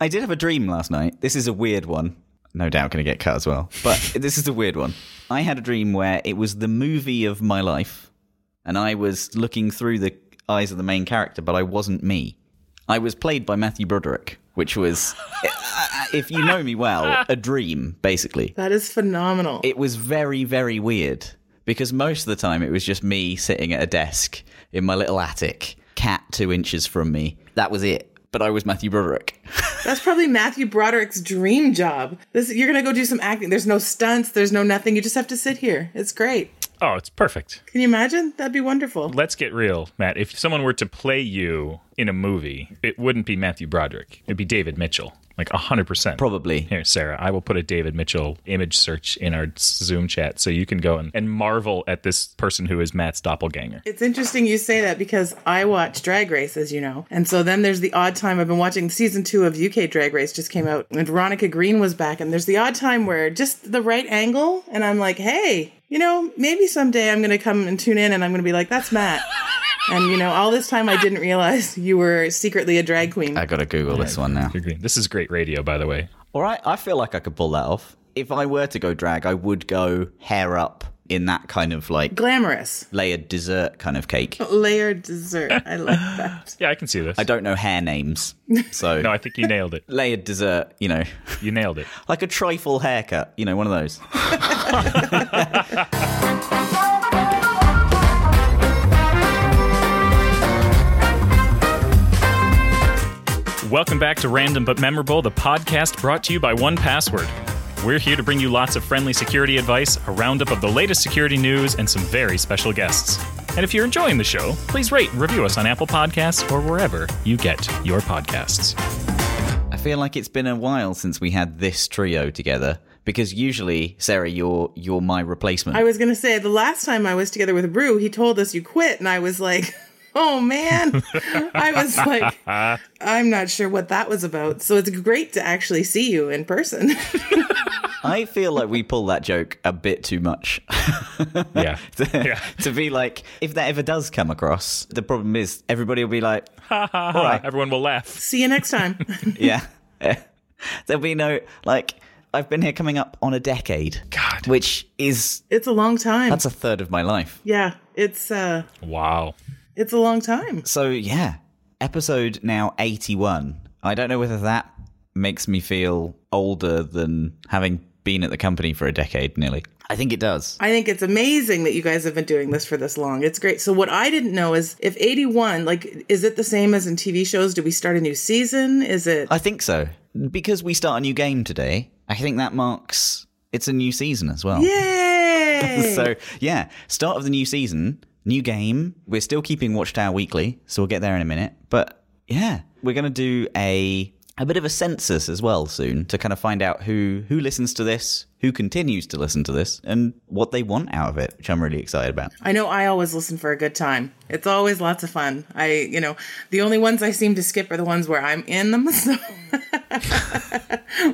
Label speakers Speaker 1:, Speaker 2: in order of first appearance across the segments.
Speaker 1: I did have a dream last night. This is a weird one. No doubt going to get cut as well. But this is a weird one. I had a dream where it was the movie of my life, and I was looking through the eyes of the main character, but I wasn't me. I was played by Matthew Broderick, which was, if you know me well, a dream, basically.
Speaker 2: That is phenomenal.
Speaker 1: It was very, very weird because most of the time it was just me sitting at a desk in my little attic, cat two inches from me. That was it. But I was Matthew Broderick.
Speaker 2: That's probably Matthew Broderick's dream job. This you're gonna go do some acting. There's no stunts. There's no nothing. You just have to sit here. It's great.
Speaker 3: Oh, it's perfect.
Speaker 2: Can you imagine? That'd be wonderful.
Speaker 3: Let's get real, Matt. If someone were to play you in a movie, it wouldn't be Matthew Broderick. It'd be David Mitchell. Like 100%.
Speaker 1: Probably.
Speaker 3: Here, Sarah, I will put a David Mitchell image search in our Zoom chat so you can go and, and marvel at this person who is Matt's doppelganger.
Speaker 2: It's interesting you say that because I watch Drag Race, as you know. And so then there's the odd time I've been watching season two of UK Drag Race just came out and Veronica Green was back. And there's the odd time where just the right angle. And I'm like, hey, you know, maybe someday I'm going to come and tune in and I'm going to be like, that's Matt. And you know, all this time I didn't realize you were secretly a drag queen.
Speaker 1: I gotta Google this one now.
Speaker 3: This is great radio, by the way.
Speaker 1: All right, I feel like I could pull that off. If I were to go drag, I would go hair up in that kind of like
Speaker 2: Glamorous.
Speaker 1: layered dessert kind of cake.
Speaker 2: Layered dessert. I like that.
Speaker 3: Yeah, I can see this.
Speaker 1: I don't know hair names, so
Speaker 3: No, I think you nailed it.
Speaker 1: layered dessert, you know,
Speaker 3: You nailed it.
Speaker 1: like a trifle haircut, you know, one of those.
Speaker 3: Welcome back to Random But Memorable, the podcast brought to you by 1Password. We're here to bring you lots of friendly security advice, a roundup of the latest security news, and some very special guests. And if you're enjoying the show, please rate and review us on Apple Podcasts or wherever you get your podcasts.
Speaker 1: I feel like it's been a while since we had this trio together because usually, Sarah, you're you're my replacement.
Speaker 2: I was going to say the last time I was together with Roo, he told us you quit, and I was like, oh man. I was like, I'm not sure what that was about. So it's great to actually see you in person.
Speaker 1: I feel like we pull that joke a bit too much.
Speaker 3: Yeah.
Speaker 1: to,
Speaker 3: Yeah.
Speaker 1: to be like, if that ever does come across, the problem is everybody will be like,
Speaker 3: All right. Everyone will laugh.
Speaker 2: see you next time.
Speaker 1: yeah. There'll be no, like, I've been here coming up on a decade.
Speaker 3: God.
Speaker 1: Which is,
Speaker 2: it's a long time.
Speaker 1: that's a third of my life.
Speaker 2: yeah, it's uh
Speaker 3: Wow.
Speaker 2: It's a long time.
Speaker 1: So, yeah, episode now 81. I don't know whether that makes me feel older than having been at the company for a decade nearly. I think it does.
Speaker 2: I think it's amazing that you guys have been doing this for this long. It's great. So what I didn't know is if 81, like is it the same as in TV shows? Do we start a new season? Is it
Speaker 1: I think so. Because we start a new game today, I think that marks it's a new season as well.
Speaker 2: Yay!
Speaker 1: So, yeah, start of the new season, new game. We're still keeping Watchtower weekly, so we'll get there in a minute. But yeah, we're going to do a a bit of a census as well soon to kind of find out who who listens to this, who continues to listen to this, and what they want out of it, which I'm really excited about.
Speaker 2: I know I always listen for a good time. It's always lots of fun. I, you know, the only ones I seem to skip are the ones where I'm in them. So,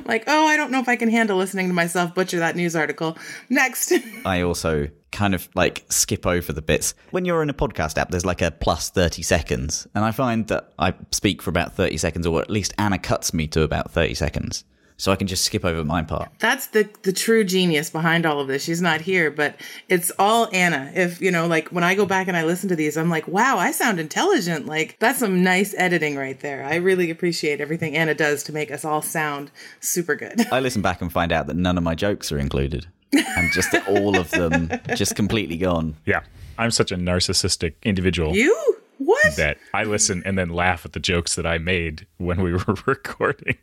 Speaker 2: like, oh, I don't know if I can handle listening to myself butcher that news article. Next.
Speaker 1: I also kind of like skip over the bits. When you're in a podcast app, there's like a plus 30 seconds. And I find that I speak for about 30 seconds, or at least Anna cuts me to about 30 seconds. So I can just skip over my part.
Speaker 2: That's the the true genius behind all of this. She's not here, but it's all Anna. If you know, like when I go back and I listen to these, I'm like, wow, I sound intelligent. Like that's some nice editing right there. I really appreciate everything Anna does to make us all sound super good.
Speaker 1: I listen back and find out that none of my jokes are included. And just all of them just completely gone.
Speaker 3: Yeah. I'm such a narcissistic individual
Speaker 2: You what?
Speaker 3: that I listen and then laugh at the jokes that I made when we were recording.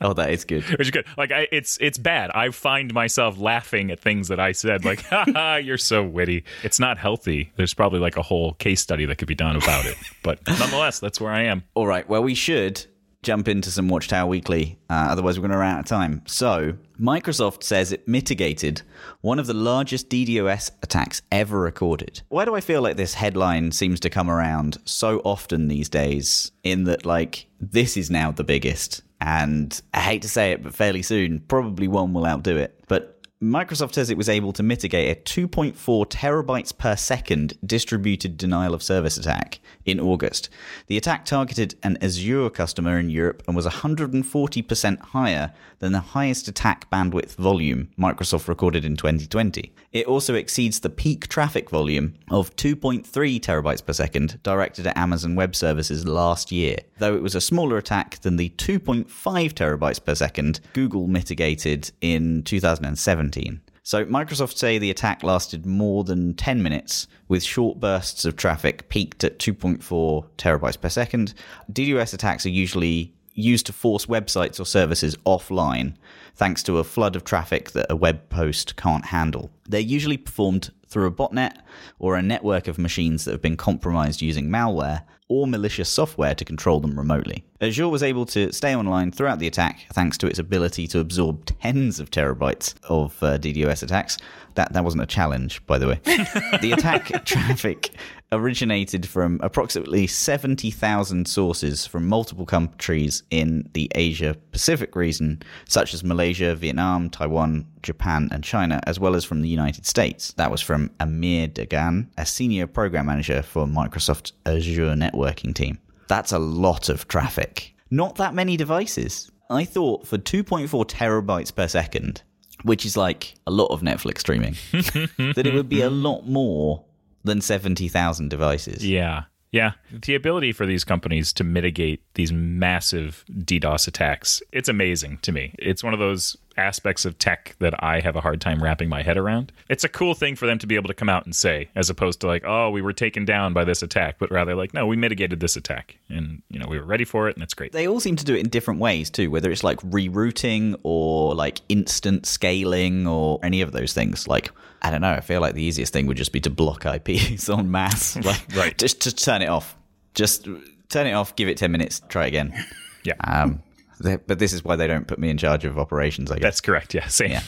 Speaker 1: Oh, that is good.
Speaker 3: Which is good. Like I, it's it's bad. I find myself laughing at things that I said, like, "Ha ha, you're so witty." It's not healthy. There's probably like a whole case study that could be done about it. But nonetheless, that's where I am.
Speaker 1: All right. Well, we should jump into some Watchtower Weekly. Uh, otherwise, we're going to run out of time. So, Microsoft says it mitigated one of the largest DDoS attacks ever recorded. Why do I feel like this headline seems to come around so often these days? In that, like, this is now the biggest. And I hate to say it, but fairly soon, probably one will outdo it. But Microsoft says it was able to mitigate a 2.4 terabytes per second distributed denial of service attack in August. The attack targeted an Azure customer in Europe and was 140% higher than the highest attack bandwidth volume Microsoft recorded in 2020. It also exceeds the peak traffic volume of 2.3 terabytes per second directed at Amazon Web Services last year, though it was a smaller attack than the 2.5 terabytes per second Google mitigated in 2017. So Microsoft say the attack lasted more than 10 minutes with short bursts of traffic peaked at 2.4 terabytes per second. DDoS attacks are usually used to force websites or services offline thanks to a flood of traffic that a web post can't handle. They're usually performed through a botnet or a network of machines that have been compromised using malware or malicious software to control them remotely. Azure was able to stay online throughout the attack thanks to its ability to absorb tens of terabytes of uh, DDoS attacks. That that wasn't a challenge, by the way. the attack traffic originated from approximately 70,000 sources from multiple countries in the Asia Pacific region, such as Malaysia, Vietnam, Taiwan, Japan, and China, as well as from the United States. That was from Amir Dagan, a senior program manager for Microsoft Azure networking team. That's a lot of traffic. Not that many devices. I thought for 2.4 terabytes per second, which is like a lot of Netflix streaming, that it would be a lot more than 70,000 devices.
Speaker 3: Yeah. Yeah. The ability for these companies to mitigate these massive DDoS attacks, it's amazing to me. It's one of those aspects of tech that I have a hard time wrapping my head around. It's a cool thing for them to be able to come out and say, as opposed to like, oh, we were taken down by this attack, but rather like, no, we mitigated this attack and, you know, we were ready for it and it's great.
Speaker 1: They all seem to do it in different ways too, whether it's like rerouting or like instant scaling or any of those things. Like, I don't know, I feel like the easiest thing would just be to block IPs on mass. Like,
Speaker 3: Right.
Speaker 1: Just to turn it off. Just turn it off, give it 10 minutes, try again.
Speaker 3: Yeah.
Speaker 1: Um, th- but this is why they don't put me in charge of operations, I guess.
Speaker 3: That's correct. Yeah. Same.
Speaker 1: Yeah.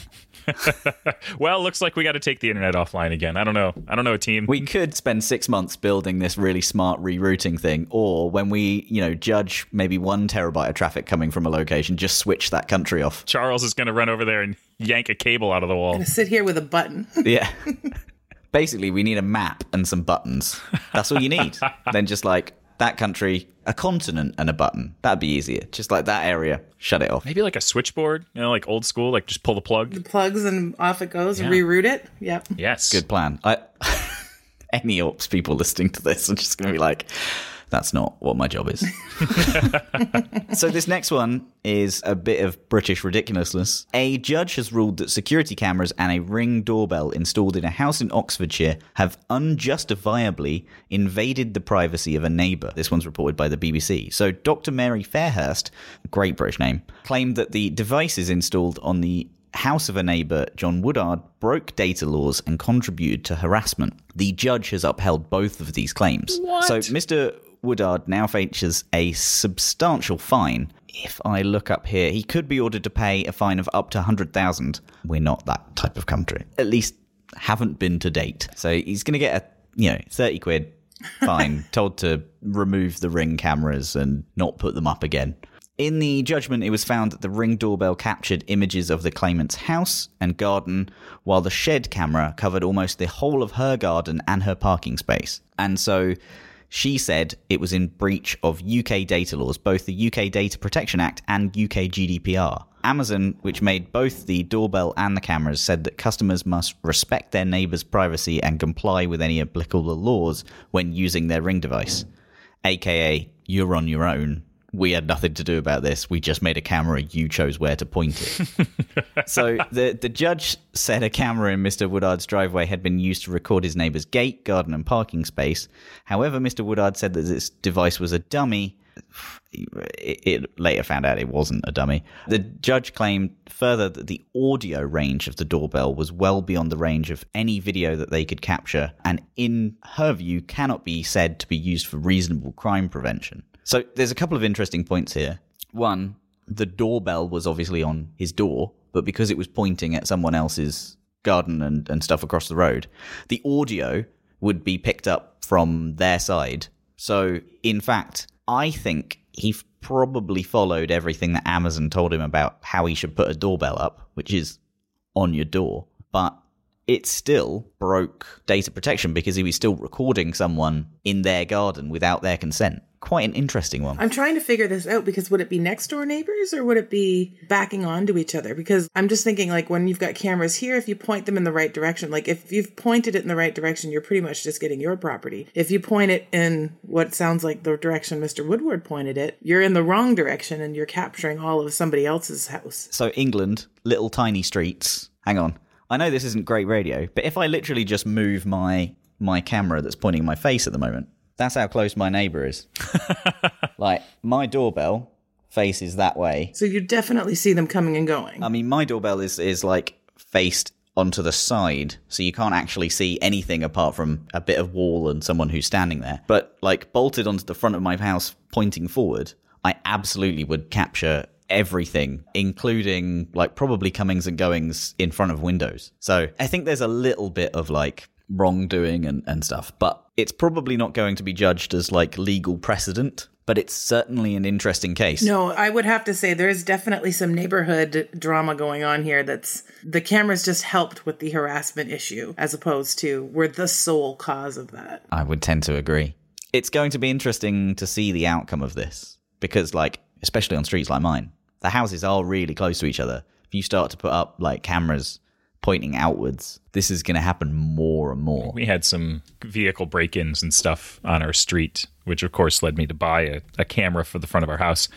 Speaker 3: well, looks like we got to take the internet offline again. I don't know. I don't know, team.
Speaker 1: We could spend six months building this really smart rerouting thing, or when we, you know, judge maybe one terabyte of traffic coming from a location, just switch that country off.
Speaker 3: Charles is going to run over there and yank a cable out of the wall.
Speaker 2: Sit here with a button.
Speaker 1: Yeah. Basically, we need a map and some buttons. That's all you need. then just like that country, a continent, and a button. That'd be easier. Just like that area, shut it off.
Speaker 3: Maybe like a switchboard, you know, like old school, like just pull the plug.
Speaker 2: The plugs and off it goes.
Speaker 3: Yeah.
Speaker 2: Reroute it. Yep.
Speaker 3: Yes.
Speaker 1: Good plan. I, any ops people listening to this are just going to be like, that's not what my job is. so this next one is a bit of British ridiculousness. A judge has ruled that security cameras and a ring doorbell installed in a house in Oxfordshire have unjustifiably invaded the privacy of a neighbour. This one's reported by the BBC. So Dr. Mary Fairhurst, great British name, claimed that the devices installed on the house of a neighbour, John Woodard, broke data laws and contributed to harassment. The judge has upheld both of these claims.
Speaker 3: What?
Speaker 1: So Mr. Woodard now faces a substantial fine. If I look up here, he could be ordered to pay a fine of up to 100,000. We're not that type of country. At least haven't been to date. So he's going to get a, you know, 30 quid fine, told to remove the ring cameras and not put them up again. In the judgment, it was found that the ring doorbell captured images of the claimant's house and garden, while the shed camera covered almost the whole of her garden and her parking space. And so she said it was in breach of UK data laws, both the UK Data Protection Act and UK GDPR. Amazon, which made both the doorbell and the cameras, said that customers must respect their neighbours' privacy and comply with any applicable laws when using their ring device. AKA, you're on your own. We had nothing to do about this. We just made a camera. You chose where to point it. so the the judge said a camera in Mr. Woodard's driveway had been used to record his neighbor's gate, garden, and parking space. However, Mr. Woodard said that this device was a dummy. It, it later found out it wasn't a dummy. The judge claimed further that the audio range of the doorbell was well beyond the range of any video that they could capture, and in her view, cannot be said to be used for reasonable crime prevention. So there's a couple of interesting points here. One, the doorbell was obviously on his door, but because it was pointing at someone else's garden and, and stuff across the road, the audio would be picked up from their side. So, in fact, I think he probably followed everything that Amazon told him about how he should put a doorbell up, which is on your door, but it still broke data protection because he was still recording someone in their garden without their consent. Quite an interesting one.
Speaker 2: I'm trying to figure this out because would it be next door neighbors or would it be backing onto each other? Because I'm just thinking like when you've got cameras here, if you point them in the right direction, like if you've pointed it in the right direction, you're pretty much just getting your property. If you point it in what sounds like the direction Mr. Woodward pointed it, you're in the wrong direction and you're capturing all of somebody else's house.
Speaker 1: So, England, little tiny streets. Hang on. I know this isn't great radio, but if I literally just move my my camera that's pointing my face at the moment, that's how close my neighbor is. like my doorbell faces that way.
Speaker 2: So you definitely see them coming and going.
Speaker 1: I mean, my doorbell is is like faced onto the side, so you can't actually see anything apart from a bit of wall and someone who's standing there. But like bolted onto the front of my house, pointing forward, I absolutely would capture everything, including like probably comings and goings in front of windows. So I think there's a little bit of like wrongdoing and, and stuff, but it's probably not going to be judged as like legal precedent. But it's certainly an interesting case.
Speaker 2: No, I would have to say there is definitely some neighborhood drama going on here that's the cameras just helped with the harassment issue as opposed to were the sole cause of that.
Speaker 1: I would tend to agree. It's going to be interesting to see the outcome of this because, like, especially on streets like mine, the houses are really close to each other. If you start to put up like cameras pointing outwards, this is going to happen more and more.
Speaker 3: We had some vehicle break ins and stuff on our street, which of course led me to buy a, a camera for the front of our house.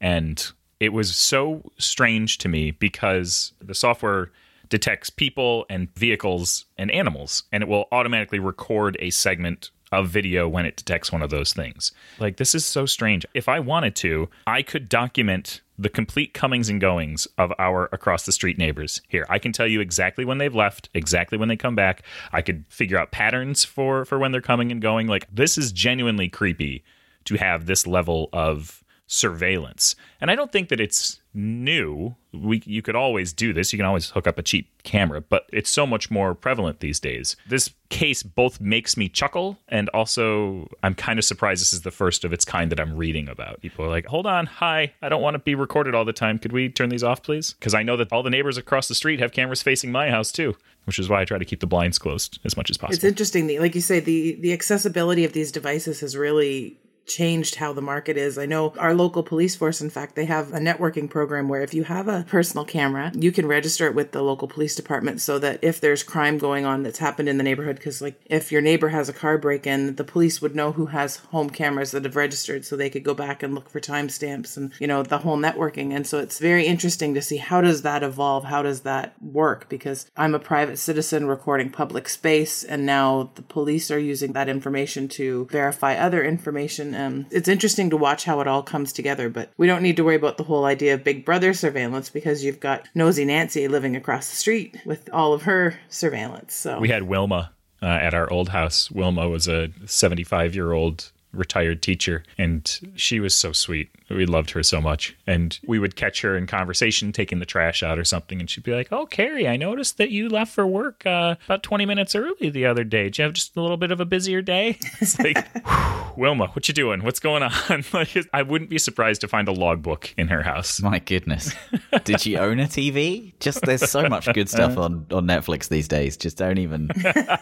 Speaker 3: And it was so strange to me because the software detects people and vehicles and animals, and it will automatically record a segment of video when it detects one of those things. Like, this is so strange. If I wanted to, I could document the complete comings and goings of our across the street neighbors here. I can tell you exactly when they've left, exactly when they come back. I could figure out patterns for for when they're coming and going. Like this is genuinely creepy to have this level of surveillance. And I don't think that it's new. We you could always do this. You can always hook up a cheap camera, but it's so much more prevalent these days. This case both makes me chuckle and also I'm kind of surprised this is the first of its kind that I'm reading about. People are like, "Hold on, hi, I don't want to be recorded all the time. Could we turn these off, please?" Because I know that all the neighbors across the street have cameras facing my house too, which is why I try to keep the blinds closed as much as possible.
Speaker 2: It's interesting, like you say, the the accessibility of these devices has really changed how the market is. I know our local police force, in fact, they have a networking program where if you have a personal camera, you can register it with the local police department so that if there's crime going on that's happened in the neighborhood, because like if your neighbor has a car break in, the police would know who has home cameras that have registered so they could go back and look for timestamps and, you know, the whole networking. And so it's very interesting to see how does that evolve? How does that work? Because I'm a private citizen recording public space and now the police are using that information to verify other information um, it's interesting to watch how it all comes together, but we don't need to worry about the whole idea of Big Brother surveillance because you've got Nosy Nancy living across the street with all of her surveillance. So
Speaker 3: we had Wilma uh, at our old house. Wilma was a 75 year old retired teacher and she was so sweet we loved her so much and we would catch her in conversation taking the trash out or something and she'd be like oh carrie i noticed that you left for work uh, about 20 minutes early the other day did you have just a little bit of a busier day it's like wilma what you doing what's going on like, i wouldn't be surprised to find a logbook in her house
Speaker 1: My goodness. Did she own a TV? Just there's so much good stuff on, on Netflix these days. Just don't even.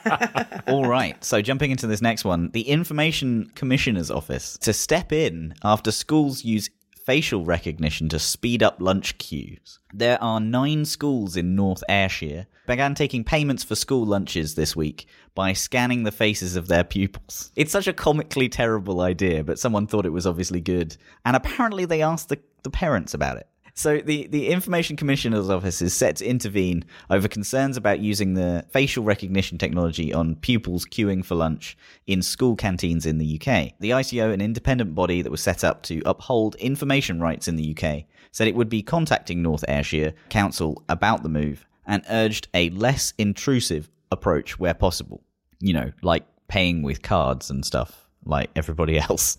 Speaker 1: All right. So jumping into this next one, the Information Commissioner's Office to step in after schools use facial recognition to speed up lunch queues. There are nine schools in North Ayrshire began taking payments for school lunches this week by scanning the faces of their pupils. It's such a comically terrible idea, but someone thought it was obviously good, and apparently they asked the, the parents about it. So the, the Information Commissioner's Office is set to intervene over concerns about using the facial recognition technology on pupils queuing for lunch in school canteens in the UK. The ICO, an independent body that was set up to uphold information rights in the UK, said it would be contacting North Ayrshire Council about the move and urged a less intrusive approach where possible. You know, like paying with cards and stuff like everybody else.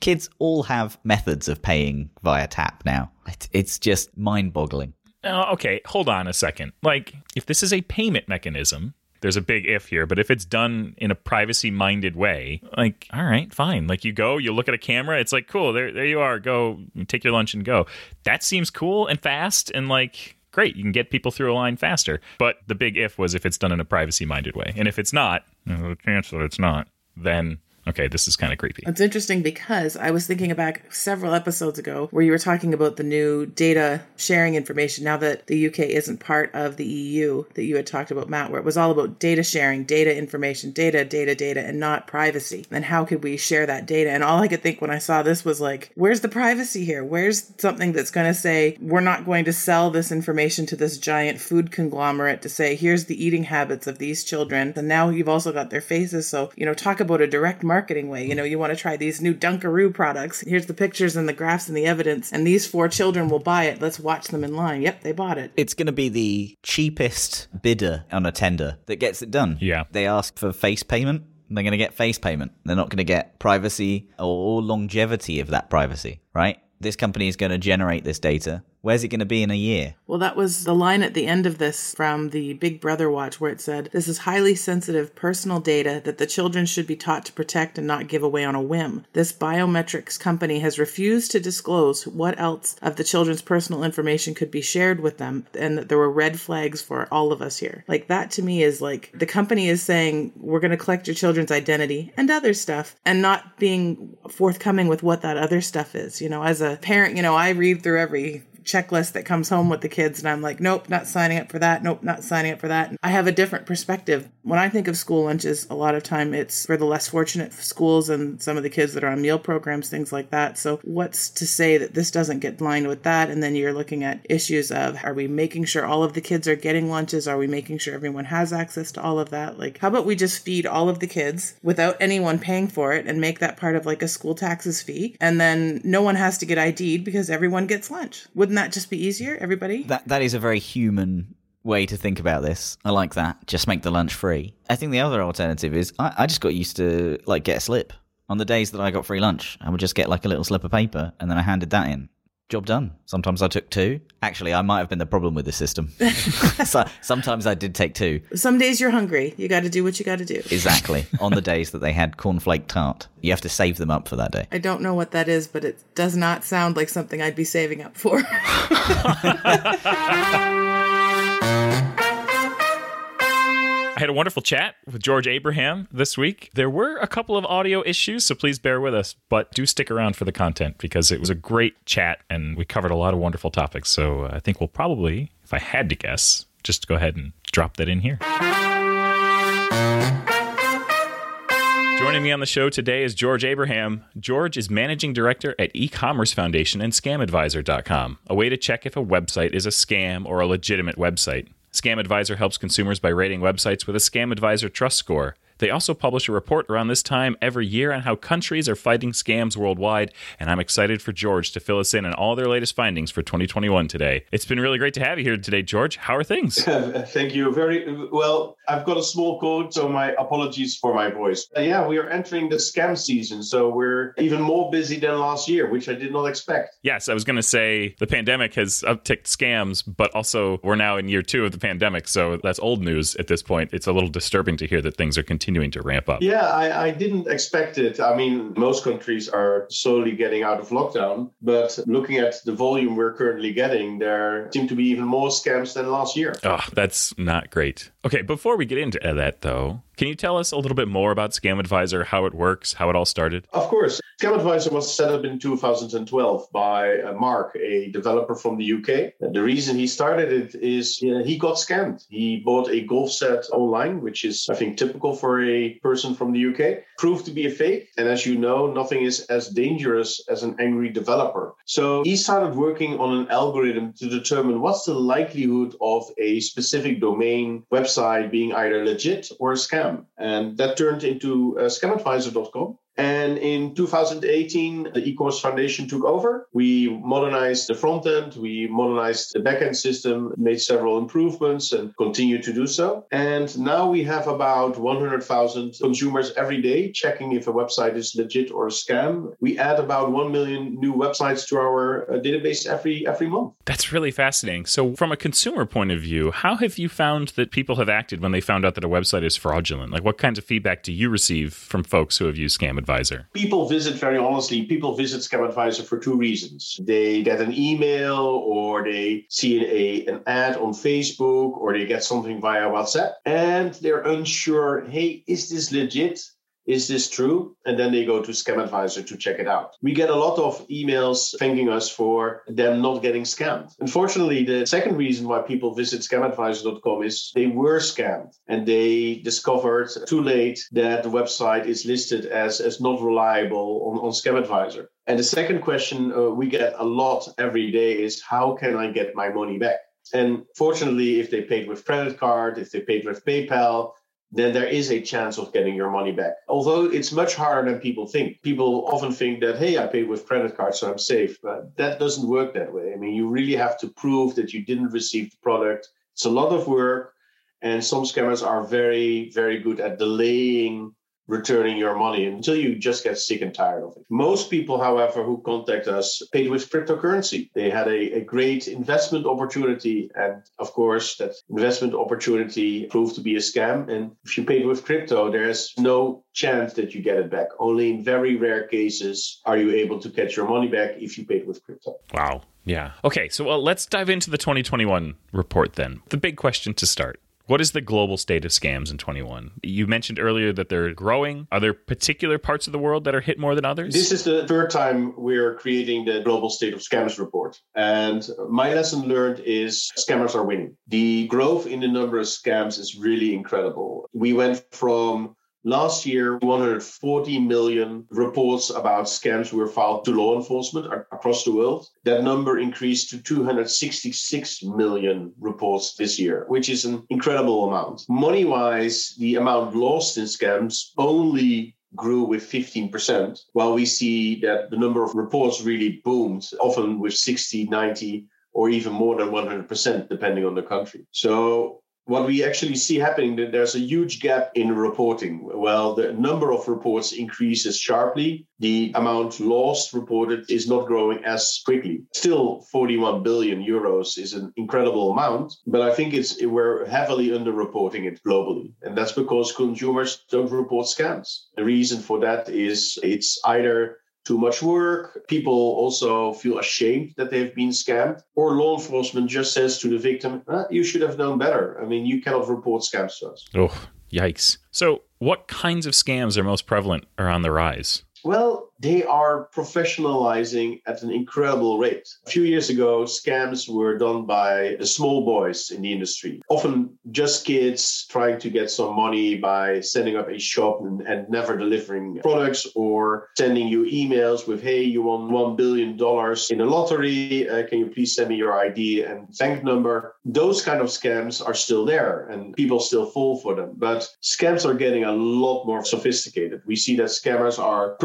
Speaker 1: Kids all have methods of paying via tap now. It, it's just mind boggling.
Speaker 3: Uh, okay, hold on a second. Like, if this is a payment mechanism, there's a big if here, but if it's done in a privacy minded way, like, all right, fine. Like, you go, you look at a camera, it's like, cool, there, there you are, go take your lunch and go. That seems cool and fast and like great. You can get people through a line faster. But the big if was if it's done in a privacy minded way. And if it's not, the chance that it's not, then okay, this is kind of creepy.
Speaker 2: It's interesting because I was thinking back several episodes ago where you were talking about the new data sharing information now that the UK isn't part of the EU that you had talked about, Matt, where it was all about data sharing, data information, data, data, data, and not privacy. And how could we share that data? And all I could think when I saw this was like, where's the privacy here? Where's something that's going to say, we're not going to sell this information to this giant food conglomerate to say, here's the eating habits of these children. And now you've also got their faces. So, you know, talk about a direct marketing way. You know, you want to try these new Dunkaroo products. Here's the pictures and the graphs and the evidence, and these four children will buy it. Let's watch them in line. Yep, they bought it.
Speaker 1: It's going to be the cheapest bidder on a tender that gets it done.
Speaker 3: Yeah.
Speaker 1: They ask for face payment. They're going to get face payment. They're not going to get privacy or longevity of that privacy, right? This company is going to generate this data. Where's it going to be in a year?
Speaker 2: Well, that was the line at the end of this from the Big Brother watch where it said, This is highly sensitive personal data that the children should be taught to protect and not give away on a whim. This biometrics company has refused to disclose what else of the children's personal information could be shared with them, and that there were red flags for all of us here. Like, that to me is like the company is saying, We're going to collect your children's identity and other stuff, and not being forthcoming with what that other stuff is. You know, as a parent, you know, I read through every checklist that comes home with the kids and I'm like, nope, not signing up for that. Nope, not signing up for that. I have a different perspective. When I think of school lunches, a lot of time it's for the less fortunate schools and some of the kids that are on meal programs, things like that. So what's to say that this doesn't get lined with that? And then you're looking at issues of are we making sure all of the kids are getting lunches? Are we making sure everyone has access to all of that? Like, how about we just feed all of the kids without anyone paying for it and make that part of like a school taxes fee? And then no one has to get ID'd because everyone gets lunch. Wouldn't that just be easier, everybody?
Speaker 1: That that is a very human way to think about this. I like that. Just make the lunch free. I think the other alternative is I, I just got used to like get a slip. On the days that I got free lunch, I would just get like a little slip of paper and then I handed that in. Job done. Sometimes I took two. Actually, I might have been the problem with the system. so, sometimes I did take two.
Speaker 2: Some days you're hungry. You got to do what you got to do.
Speaker 1: Exactly. On the days that they had cornflake tart, you have to save them up for that day.
Speaker 2: I don't know what that is, but it does not sound like something I'd be saving up for.
Speaker 3: I had a wonderful chat with George Abraham this week. There were a couple of audio issues, so please bear with us, but do stick around for the content because it was a great chat and we covered a lot of wonderful topics. So uh, I think we'll probably, if I had to guess, just go ahead and drop that in here. Joining me on the show today is George Abraham. George is managing director at e-commerce foundation and scamadvisor.com, a way to check if a website is a scam or a legitimate website. Scam Advisor helps consumers by rating websites with a Scam Advisor trust score. They also publish a report around this time every year on how countries are fighting scams worldwide, and I'm excited for George to fill us in on all their latest findings for 2021 today. It's been really great to have you here today, George. How are things?
Speaker 4: Thank you. Very well. I've got a small cold, so my apologies for my voice. Uh, yeah, we are entering the scam season, so we're even more busy than last year, which I did not expect.
Speaker 3: Yes, I was going to say the pandemic has upticked scams, but also we're now in year two of the pandemic, so that's old news at this point. It's a little disturbing to hear that things are continuing to ramp up.
Speaker 4: Yeah, I, I, didn't expect it. I mean, most countries are slowly getting out of lockdown, but looking at the volume we're currently getting, there seem to be even more scams than last year.
Speaker 3: Oh, that's not great. Okay, before we get into that, though, can you tell us a little bit more about Scam Advisor, how it works, how it all started?
Speaker 4: Of course. Scam Advisor was set up in 2012 by uh, Mark, a developer from the UK. The reason he started it is you know, he got scammed. He bought a golf set online, which is, I think, typical for a person from the UK, proved to be a fake. And as you know, nothing is as dangerous as an angry developer. So he started working on an algorithm to determine what's the likelihood of a specific domain website being either legit or a scam. And that turned into uh, scamadvisor.com. And in 2018, the eCommerce Foundation took over. We modernized the front end, we modernized the backend system, made several improvements, and continue to do so. And now we have about 100,000 consumers every day checking if a website is legit or a scam. We add about 1 million new websites to our uh, database every every month.
Speaker 3: That's really fascinating. So, from a consumer point of view, how have you found that people have acted when they found out that a website is fraudulent? Like, what kinds of feedback do you receive from folks who have used Scam Advisor?
Speaker 4: People visit, very honestly, people visit Scam Advisor for two reasons. They get an email or they see a, an ad on Facebook or they get something via WhatsApp and they're unsure hey, is this legit? Is this true? And then they go to Scam Advisor to check it out. We get a lot of emails thanking us for them not getting scammed. Unfortunately, the second reason why people visit scamadvisor.com is they were scammed and they discovered too late that the website is listed as, as not reliable on, on Scam Advisor. And the second question uh, we get a lot every day is how can I get my money back? And fortunately, if they paid with credit card, if they paid with PayPal, then there is a chance of getting your money back. Although it's much harder than people think. People often think that, hey, I paid with credit card, so I'm safe. But that doesn't work that way. I mean, you really have to prove that you didn't receive the product. It's a lot of work. And some scammers are very, very good at delaying returning your money until you just get sick and tired of it. Most people, however, who contact us paid with cryptocurrency. They had a, a great investment opportunity. And of course, that investment opportunity proved to be a scam. And if you paid with crypto, there's no chance that you get it back. Only in very rare cases are you able to get your money back if you paid with crypto.
Speaker 3: Wow. Yeah. Okay. So well, let's dive into the 2021 report then. The big question to start what is the global state of scams in 21? You mentioned earlier that they're growing. Are there particular parts of the world that are hit more than others?
Speaker 4: This is the third time we're creating the global state of scams report. And my lesson learned is scammers are winning. The growth in the number of scams is really incredible. We went from Last year, 140 million reports about scams were filed to law enforcement across the world. That number increased to 266 million reports this year, which is an incredible amount. Money wise, the amount lost in scams only grew with 15%, while we see that the number of reports really boomed, often with 60, 90, or even more than 100%, depending on the country. So what we actually see happening that there's a huge gap in reporting. Well, the number of reports increases sharply. The amount lost reported is not growing as quickly. Still, 41 billion euros is an incredible amount, but I think it's we're heavily underreporting it globally, and that's because consumers don't report scams. The reason for that is it's either too much work. People also feel ashamed that they've been scammed. Or law enforcement just says to the victim, ah, you should have known better. I mean, you cannot report scams to us.
Speaker 3: Oh, yikes. So, what kinds of scams are most prevalent or on the rise?
Speaker 4: Well, they are professionalizing at an incredible rate. A few years ago, scams were done by small boys in the industry, often just kids trying to get some money by setting up a shop and, and never delivering products or sending you emails with, hey, you won $1 billion in a lottery. Uh, can you please send me your ID and bank number? Those kind of scams are still there and people still fall for them. But scams are getting a lot more sophisticated. We see that scammers are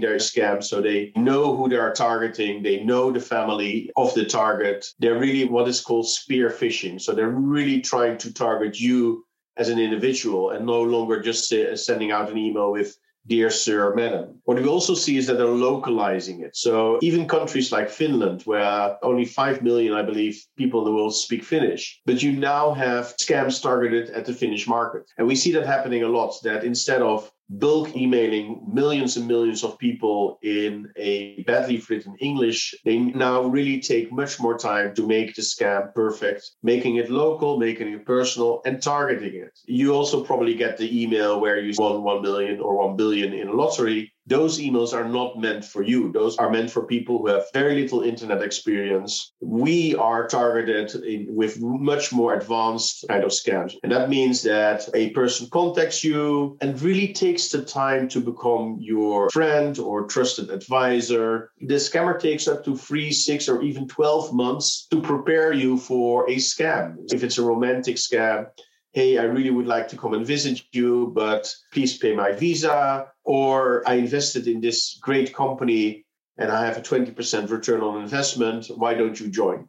Speaker 4: their scam so they know who they are targeting they know the family of the target they're really what is called spear phishing so they're really trying to target you as an individual and no longer just uh, sending out an email with dear sir, madam. What we also see is that they're localizing it. So even countries like Finland, where only 5 million, I believe, people in the world speak Finnish, but you now have scams targeted at the Finnish market. And we see that happening a lot, that instead of bulk emailing millions and millions of people in a badly written English, they now really take much more time to make the scam perfect, making it local, making it personal, and targeting it. You also probably get the email where you won 1 million or 1 billion in a lottery those emails are not meant for you. Those are meant for people who have very little internet experience. We are targeted in, with much more advanced kind of scams. And that means that a person contacts you and really takes the time to become your friend or trusted advisor. The scammer takes up to three, six, or even 12 months to prepare you for a scam. If it's a romantic scam, hey, I really would like to come and visit you, but please pay my visa. Or I invested in this great company and I have a 20% return on investment. Why don't you join?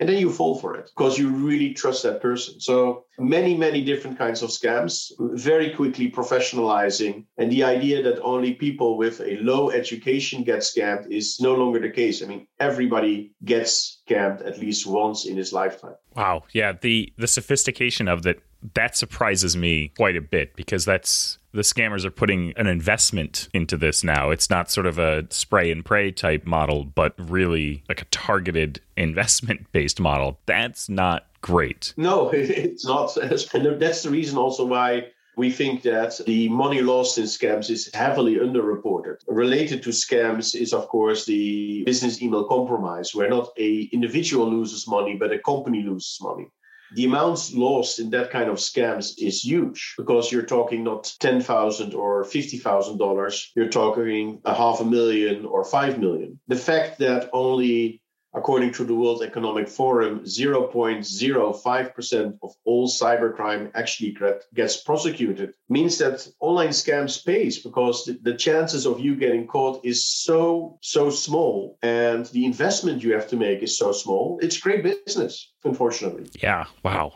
Speaker 4: And then you fall for it because you really trust that person. So many, many different kinds of scams, very quickly professionalizing. And the idea that only people with a low education get scammed is no longer the case. I mean, everybody gets scammed at least once in his lifetime.
Speaker 3: Wow. Yeah. The the sophistication of that that surprises me quite a bit because that's the scammers are putting an investment into this now. It's not sort of a spray and pray type model, but really like a targeted investment based model. That's not great.
Speaker 4: No, it's not. And that's the reason also why we think that the money lost in scams is heavily underreported. Related to scams is, of course, the business email compromise, where not a individual loses money, but a company loses money the amounts lost in that kind of scams is huge because you're talking not ten thousand or fifty thousand dollars, you're talking a half a million or five million. The fact that only According to the World Economic Forum, 0.05% of all cybercrime actually gets prosecuted. Means that online scams pays because the, the chances of you getting caught is so, so small. And the investment you have to make is so small. It's great business, unfortunately.
Speaker 3: Yeah. Wow.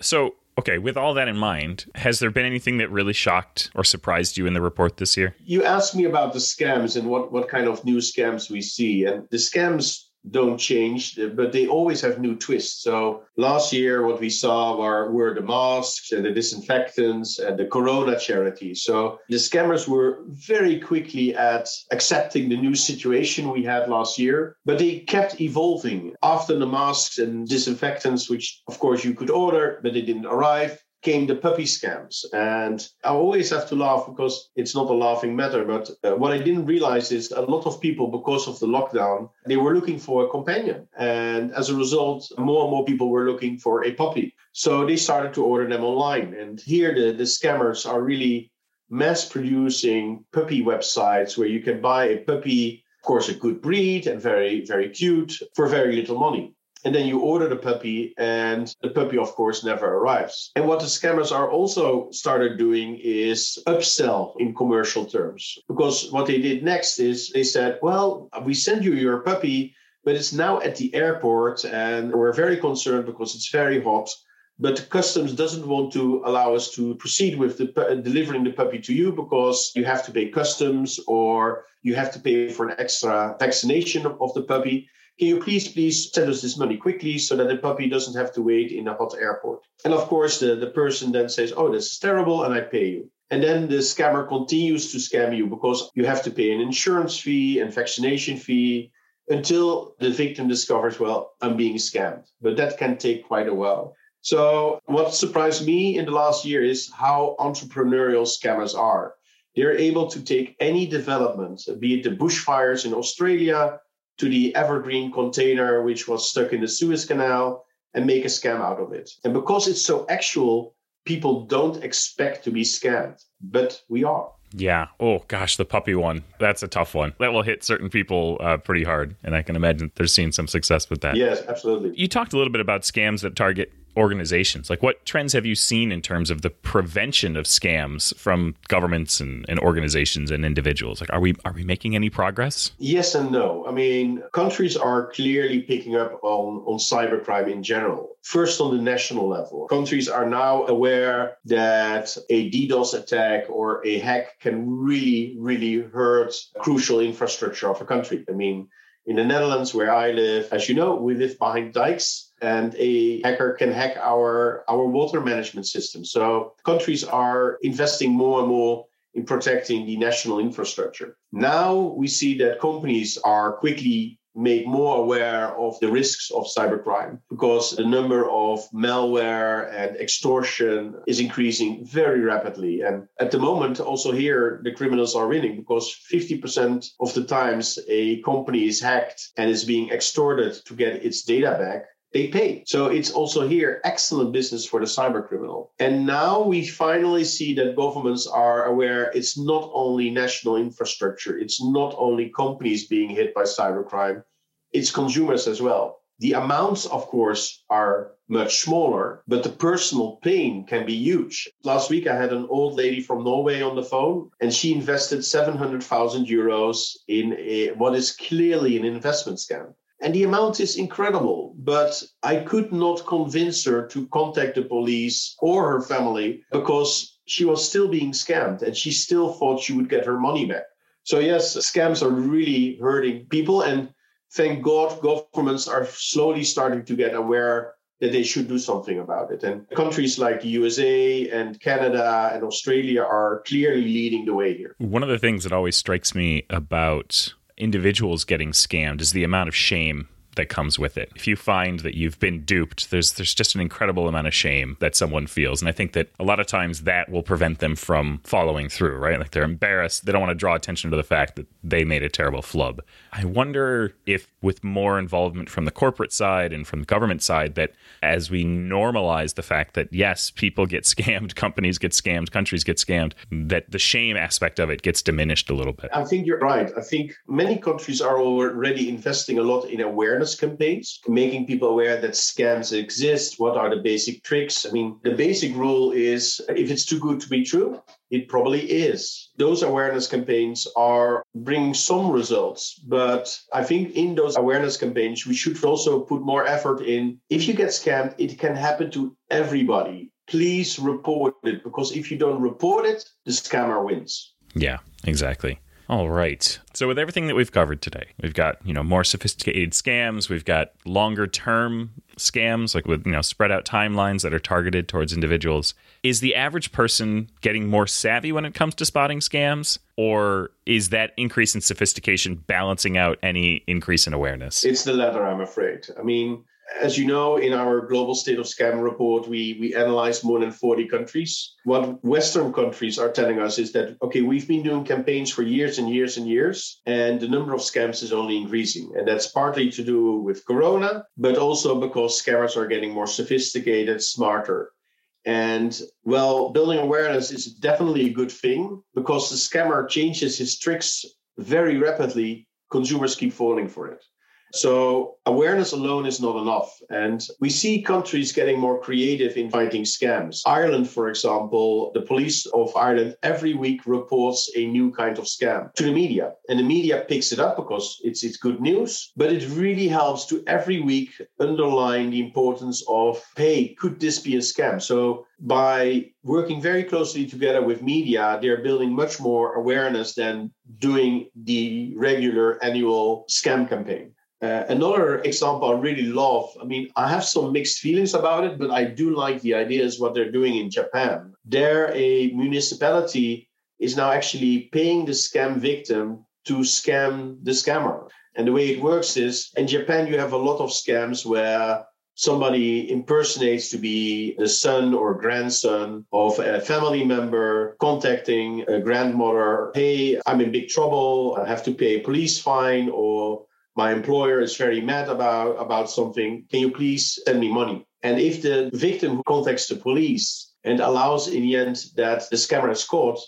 Speaker 3: So Okay, with all that in mind, has there been anything that really shocked or surprised you in the report this year?
Speaker 4: You asked me about the scams and what, what kind of new scams we see. And the scams don't change, but they always have new twists. So last year, what we saw were, were the masks and the disinfectants and the Corona charity. So the scammers were very quickly at accepting the new situation we had last year, but they kept evolving. After the masks and disinfectants, which of course you could order, but they didn't arrive, came the puppy scams. And I always have to laugh because it's not a laughing matter. But uh, what I didn't realize is a lot of people, because of the lockdown, they were looking for a companion. And as a result, more and more people were looking for a puppy. So they started to order them online. And here the, the scammers are really mass producing puppy websites where you can buy a puppy, of course, a good breed and very, very cute for very little money and then you order the puppy and the puppy of course never arrives. And what the scammers are also started doing is upsell in commercial terms. Because what they did next is they said well we send you your puppy but it's now at the airport and we're very concerned because it's very hot but customs doesn't want to allow us to proceed with the, delivering the puppy to you because you have to pay customs or you have to pay for an extra vaccination of the puppy can you please, please send us this money quickly so that the puppy doesn't have to wait in a hot airport? And of course, the, the person then says, Oh, this is terrible, and I pay you. And then the scammer continues to scam you because you have to pay an insurance fee and vaccination fee until the victim discovers, well, I'm being scammed. But that can take quite a while. So, what surprised me in the last year is how entrepreneurial scammers are. They're able to take any development, be it the bushfires in Australia, to the evergreen container which was stuck in the Suez Canal and make a scam out of it. And because it's so actual, people don't expect to be scammed, but we are.
Speaker 3: Yeah. Oh gosh, the puppy one. That's a tough one. That will hit certain people uh, pretty hard, and I can imagine they're seeing some success with that.
Speaker 4: Yes, absolutely.
Speaker 3: You talked a little bit about scams that target organizations? Like, what trends have you seen in terms of the prevention of scams from governments and, and organizations and individuals? Like, are we are we making any progress?
Speaker 4: Yes and no. I mean, countries are clearly picking up on on cybercrime in general. First, on the national level, countries are now aware that a DDoS attack or a hack can really, really hurt crucial infrastructure of a country. I mean, in the Netherlands, where I live, as you know, we live behind dikes and a hacker can hack our our water management system. So countries are investing more and more in protecting the national infrastructure. Now we see that companies are quickly made more aware of the risks of cybercrime because the number of malware and extortion is increasing very rapidly. And at the moment, also here, the criminals are winning because 50% of the times a company is hacked and is being extorted to get its data back they pay. So it's also here excellent business for the cyber criminal. And now we finally see that governments are aware it's not only national infrastructure, it's not only companies being hit by cybercrime, it's consumers as well. The amounts, of course, are much smaller, but the personal pain can be huge. Last week, I had an old lady from Norway on the phone, and she invested 700,000 euros in a, what is clearly an investment scam. And the amount is incredible, but I could not convince her to contact the police or her family because she was still being scammed and she still thought she would get her money back. So, yes, scams are really hurting people. And thank God governments are slowly starting to get aware that they should do something about it. And countries like the USA and Canada and Australia are clearly leading the way here.
Speaker 3: One of the things that always strikes me about individuals getting scammed is the amount of shame that comes with it. If you find that you've been duped, there's there's just an incredible amount of shame that someone feels, and I think that a lot of times that will prevent them from following through. Right, like they're embarrassed, they don't want to draw attention to the fact that they made a terrible flub. I wonder if, with more involvement from the corporate side and from the government side, that as we normalize the fact that yes, people get scammed, companies get scammed, countries get scammed, that the shame aspect of it gets diminished a little bit.
Speaker 4: I think you're right. I think many countries are already investing a lot in awareness campaigns, making people aware that scams exist. What are the basic tricks? I mean, the basic rule is if it's too good to be true, it probably is. Those awareness campaigns are bringing some results, but I think in those awareness campaigns, we should also put more effort in. If you get scammed, it can happen to everybody. Please report it because if you don't report it, the scammer wins.
Speaker 3: Yeah, exactly. All right. So with everything that we've covered today, we've got, you know, more sophisticated scams, we've got longer term scams like with, you know, spread out timelines that are targeted towards individuals. Is the average person getting more savvy when it comes to spotting scams or is that increase in sophistication balancing out any increase in awareness?
Speaker 4: It's the latter, I'm afraid. I mean, as you know, in our global state of scam report, we we analyzed more than 40 countries. What Western countries are telling us is that okay, we've been doing campaigns for years and years and years, and the number of scams is only increasing. And that's partly to do with Corona, but also because scammers are getting more sophisticated, smarter. And well, building awareness is definitely a good thing because the scammer changes his tricks very rapidly. Consumers keep falling for it. So awareness alone is not enough. And we see countries getting more creative in fighting scams. Ireland, for example, the police of Ireland every week reports a new kind of scam to the media. And the media picks it up because it's, it's good news. But it really helps to every week underline the importance of, hey, could this be a scam? So by working very closely together with media, they're building much more awareness than doing the regular annual scam campaign. Uh, another example I really love, I mean, I have some mixed feelings about it, but I do like the ideas what they're doing in Japan. There, a municipality is now actually paying the scam victim to scam the scammer. And the way it works is in Japan, you have a lot of scams where somebody impersonates to be the son or grandson of a family member contacting a grandmother hey i'm in big trouble i have to pay a police fine or my employer is very mad about about something can you please send me money and if the victim contacts the police and allows in the end that the scammer is caught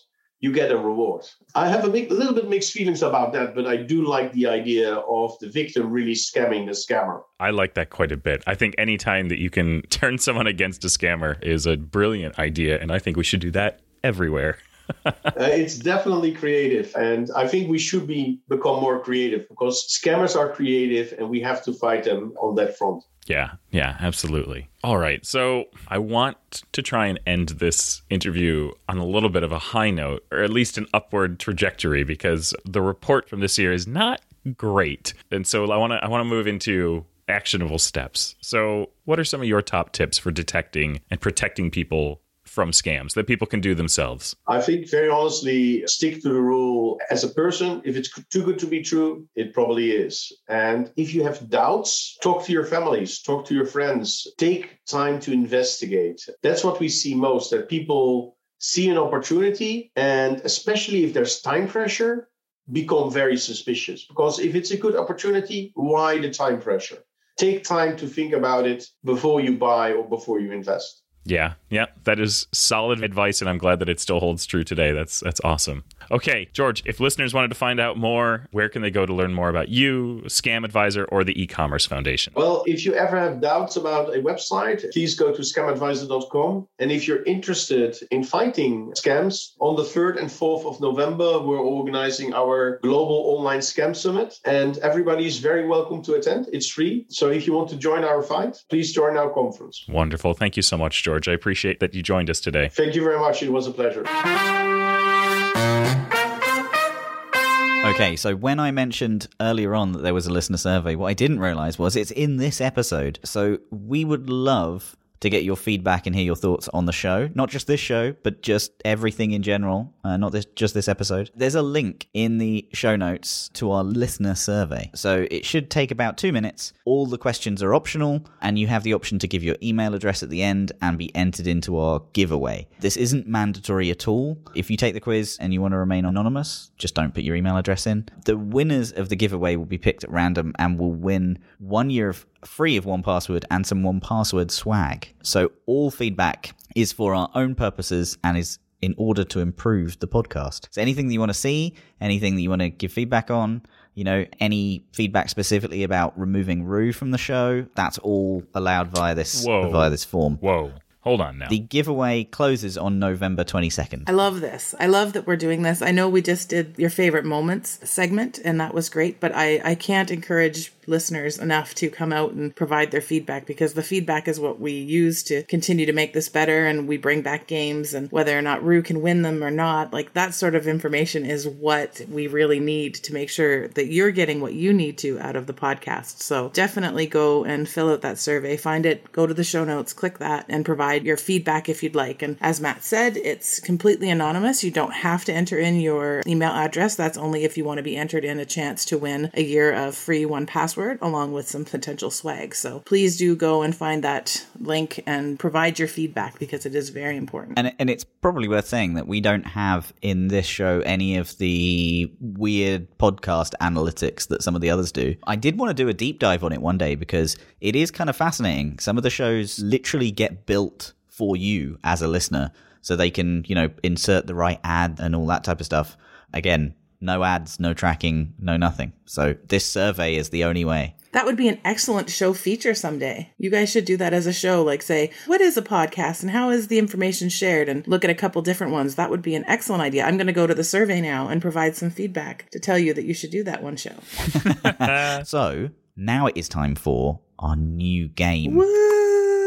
Speaker 4: you get a reward i have a, big, a little bit mixed feelings about that but i do like the idea of the victim really scamming the scammer
Speaker 3: I like that quite a bit. I think any time that you can turn someone against a scammer is a brilliant idea, and I think we should do that everywhere.
Speaker 4: uh, it's definitely creative and i think we should be become more creative because scammers are creative and we have to fight them on that front.
Speaker 3: Yeah yeah absolutely. All right so i want to try and end this interview on a little bit of a high note or at least an upward trajectory because the report from this year is not great. And so i want to i want to move into actionable steps. So what are some of your top tips for detecting and protecting people from scams that people can do themselves?
Speaker 4: I think very honestly, stick to the rule as a person. If it's too good to be true, it probably is. And if you have doubts, talk to your families, talk to your friends, take time to investigate. That's what we see most that people see an opportunity, and especially if there's time pressure, become very suspicious. Because if it's a good opportunity, why the time pressure? Take time to think about it before you buy or before you invest.
Speaker 3: Yeah, yeah, that is solid advice, and I'm glad that it still holds true today. That's that's awesome. Okay, George, if listeners wanted to find out more, where can they go to learn more about you, ScamAdviser, or the e-commerce foundation?
Speaker 4: Well, if you ever have doubts about a website, please go to scamadviser.com. And if you're interested in fighting scams, on the 3rd and 4th of November, we're organizing our global online scam summit, and everybody is very welcome to attend. It's free. So if you want to join our fight, please join our conference.
Speaker 3: Wonderful. Thank you so much, George. I appreciate that you joined us today.
Speaker 4: Thank you very much. It was a pleasure.
Speaker 1: Okay, so when I mentioned earlier on that there was a listener survey, what I didn't realize was it's in this episode. So we would love to get your feedback and hear your thoughts on the show. Not just this show, but just everything in general, uh, not this, just this episode. There's a link in the show notes to our listener survey. So it should take about two minutes. All the questions are optional, and you have the option to give your email address at the end and be entered into our giveaway. This isn't mandatory at all. If you take the quiz and you want to remain anonymous, just don't put your email address in. The winners of the giveaway will be picked at random and will win one year of free of 1Password and some 1Password swag. So all feedback is for our own purposes and is in order to improve the podcast. So anything that you want to see, anything that you want to give feedback on, you know, any feedback specifically about removing Roo from the show, that's all allowed via this
Speaker 3: Whoa.
Speaker 1: via this form.
Speaker 3: Whoa. Hold on now.
Speaker 1: The giveaway closes on November 22nd.
Speaker 2: I love this. I love that we're doing this. I know we just did your favorite moments segment, and that was great, but I, I can't encourage listeners enough to come out and provide their feedback because the feedback is what we use to continue to make this better and we bring back games and whether or not Roo can win them or not, like that sort of information is what we really need to make sure that you're getting what you need to out of the podcast. So definitely go and fill out that survey, find it, go to the show notes, click that, and provide your feedback if you'd like. And as Matt said, it's completely anonymous. You don't have to enter in your email address. That's only if you want to be entered in a chance to win a year of free 1Password along with some potential swag. So please do go and find that link and provide your feedback because it is very important.
Speaker 1: And and it's probably worth saying that we don't have in this show any of the weird podcast analytics that some of the others do. I did want to do a deep dive on it one day because it is kind of fascinating. Some of the shows literally get built for you as a listener so they can, you know, insert the right ad and all that type of stuff. Again, no ads, no tracking, no nothing. So this survey is the only way.
Speaker 2: That would be an excellent show feature someday. You guys should do that as a show, like say, what is a podcast and how is the information shared and look at a couple different ones. That would be an excellent idea. I'm going to go to the survey now and provide some feedback to tell you that you should do that one show.
Speaker 1: So now it is time for our new game.
Speaker 2: Woo!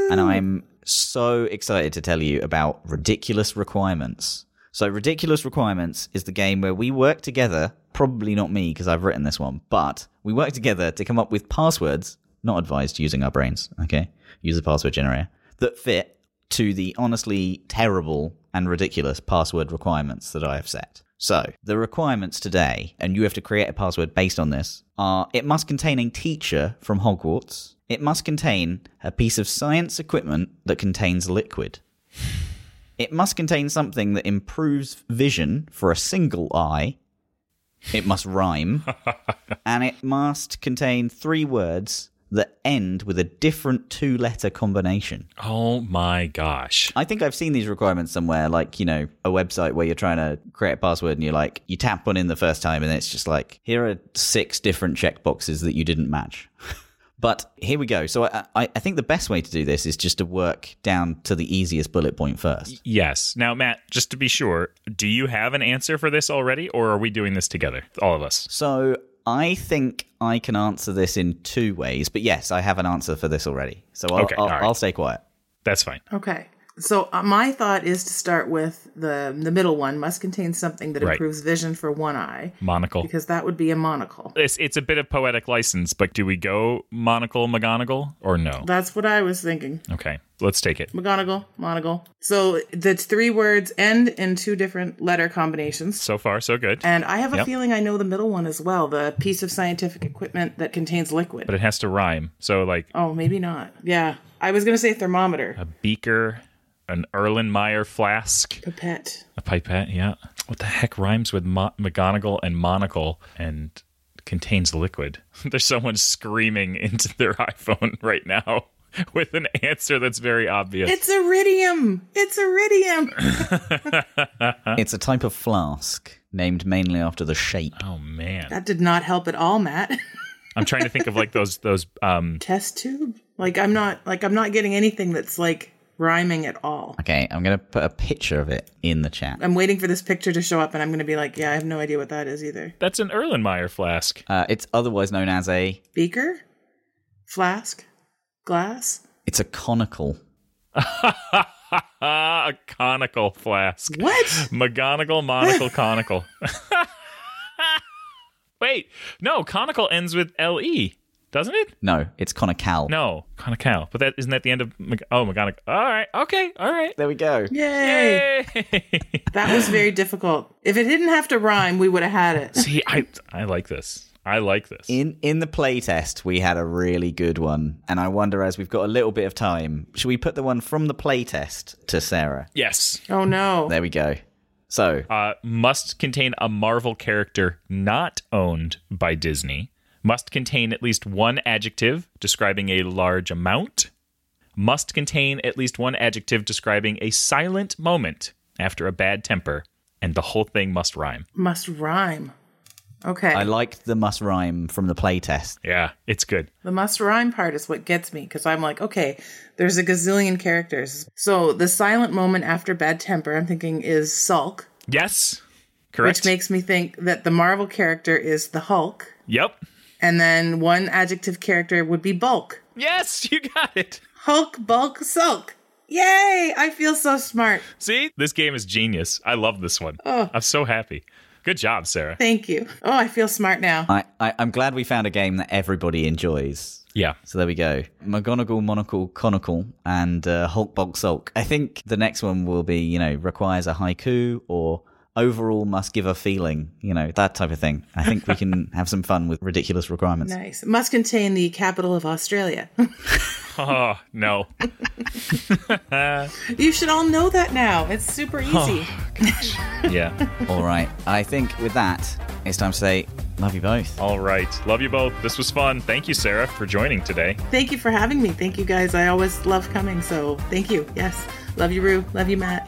Speaker 1: and I'm so excited to tell you about Ridiculous Requirements. So, Ridiculous Requirements is the game where we work together, probably not me because I've written this one, but we work together to come up with passwords, not advised using our brains, okay? Use a password generator, that fit to the honestly terrible and ridiculous password requirements that I have set. So, the requirements today, and you have to create a password based on this, are it must contain a teacher from Hogwarts, it must contain a piece of science equipment that contains liquid. It must contain something that improves vision for a single eye. It must rhyme. and it must contain three words that end with a different two letter combination.
Speaker 3: oh my gosh.
Speaker 1: I think I've seen these requirements somewhere, like, you know, a website where you're trying to create a password and you're like, you tap one in the first time and it's just like, here are six different checkboxes that you didn't match. but here we go. So I, I, I think the best way to do this is just to work down to the easiest bullet point first.
Speaker 3: Yes. Now, Matt, just to be sure, do you have an answer for this already, or are we doing this together, all of us?
Speaker 1: So I think I can answer this in two ways, but yes, I have an answer for this already. So I'll,
Speaker 3: Okay,
Speaker 1: I'll,
Speaker 3: all right.
Speaker 1: I'll stay quiet.
Speaker 3: That's fine.
Speaker 2: Okay. So uh, my thought is to start with the the middle one must contain something that
Speaker 3: Right.
Speaker 2: improves vision for one eye
Speaker 3: Monocle.
Speaker 2: because that would be a monocle.
Speaker 3: It's, it's a bit of poetic license, but do we go monocle McGonagall or no?
Speaker 2: That's what I was thinking.
Speaker 3: Okay, let's take it.
Speaker 2: McGonagall, monocle. So the three words end in two different letter combinations.
Speaker 3: So far, so good.
Speaker 2: And I have a
Speaker 3: Yep.
Speaker 2: feeling I know the middle one as well. The piece of scientific equipment that contains liquid.
Speaker 3: But it has to rhyme. So, like
Speaker 2: oh, maybe not. Yeah. I was going to say thermometer.
Speaker 3: a beaker, an Erlenmeyer flask,
Speaker 2: Pipette.
Speaker 3: a pipette. Yeah. What the heck rhymes with Mo- McGonagall and monocle and contains liquid? There's someone screaming into their iPhone right now with an answer that's very obvious.
Speaker 2: It's iridium. It's iridium.
Speaker 1: It's a type of flask named mainly after the shape.
Speaker 3: oh man.
Speaker 2: that did not help at all, Matt.
Speaker 3: I'm trying to think of like those those um
Speaker 2: Test tube? Like I'm not like I'm not getting anything that's like rhyming at all.
Speaker 1: Okay, I'm going to put a picture of it in the chat.
Speaker 2: I'm waiting for this picture to show up and I'm going to be like, yeah, I have no idea what that is either.
Speaker 3: that's an Erlenmeyer flask.
Speaker 1: Uh, it's otherwise known as a.
Speaker 2: Beaker? Flask? Glass?
Speaker 1: It's a conical.
Speaker 3: A conical flask.
Speaker 2: What?
Speaker 3: McGonagall, monocle, conical. Wait, no, conical ends with L E, doesn't it?
Speaker 1: No, it's conical.
Speaker 3: No, conical. But that isn't that the end of Mc- oh McGonagall. All right, okay, all right.
Speaker 1: There we go.
Speaker 2: Yay!
Speaker 3: Yay!
Speaker 2: That was very difficult. If it didn't have to rhyme, we would have had it.
Speaker 3: See, I I like this. I like this.
Speaker 1: In in the playtest, we had a really good one, and I wonder as we've got a little bit of time, should we put the one from the playtest to Sarah?
Speaker 3: yes.
Speaker 2: Oh no.
Speaker 1: There we go. So
Speaker 3: Uh, must contain a Marvel character not owned by Disney. Must contain at least one adjective describing a large amount. Must contain at least one adjective describing a silent moment after a bad temper. And the whole thing must rhyme.
Speaker 2: Must rhyme. Okay.
Speaker 1: I liked the must rhyme from the playtest.
Speaker 3: Yeah, it's good.
Speaker 2: The must rhyme part is what gets me because I'm like, okay, there's a gazillion characters. So the silent moment after bad temper, I'm thinking is sulk,
Speaker 3: Yes. Correct.
Speaker 2: which makes me think that the Marvel character is the Hulk,
Speaker 3: yep.
Speaker 2: And then one adjective character would be bulk.
Speaker 3: Yes, you got it.
Speaker 2: Hulk, bulk, sulk. Yay! I feel so smart.
Speaker 3: See, this game is genius. I love this one.
Speaker 2: Oh.
Speaker 3: I'm so happy. Good job, Sarah.
Speaker 2: Thank you. Oh, I feel smart now.
Speaker 1: I, I I'm glad we found a game that everybody enjoys.
Speaker 3: Yeah.
Speaker 1: So there we go. McGonagall, Monocle, Conical, and uh, Hulk, Bulk, Sulk. I think the next one will be, you know, requires a haiku or overall must give a feeling, you know, that type of thing. I think we can have some fun with ridiculous requirements.
Speaker 2: Nice. Must contain the capital of Australia.
Speaker 3: Oh, no.
Speaker 2: you should all know that now. It's super oh, easy.
Speaker 3: Yeah.
Speaker 1: All right. I think with that, it's time to say, love you both.
Speaker 3: All right. Love you both. This was fun. Thank you, Sarah, for joining today.
Speaker 2: Thank you for having me. Thank you guys. I always love coming. So thank you. Yes. Love you, Roo. Love you, Matt.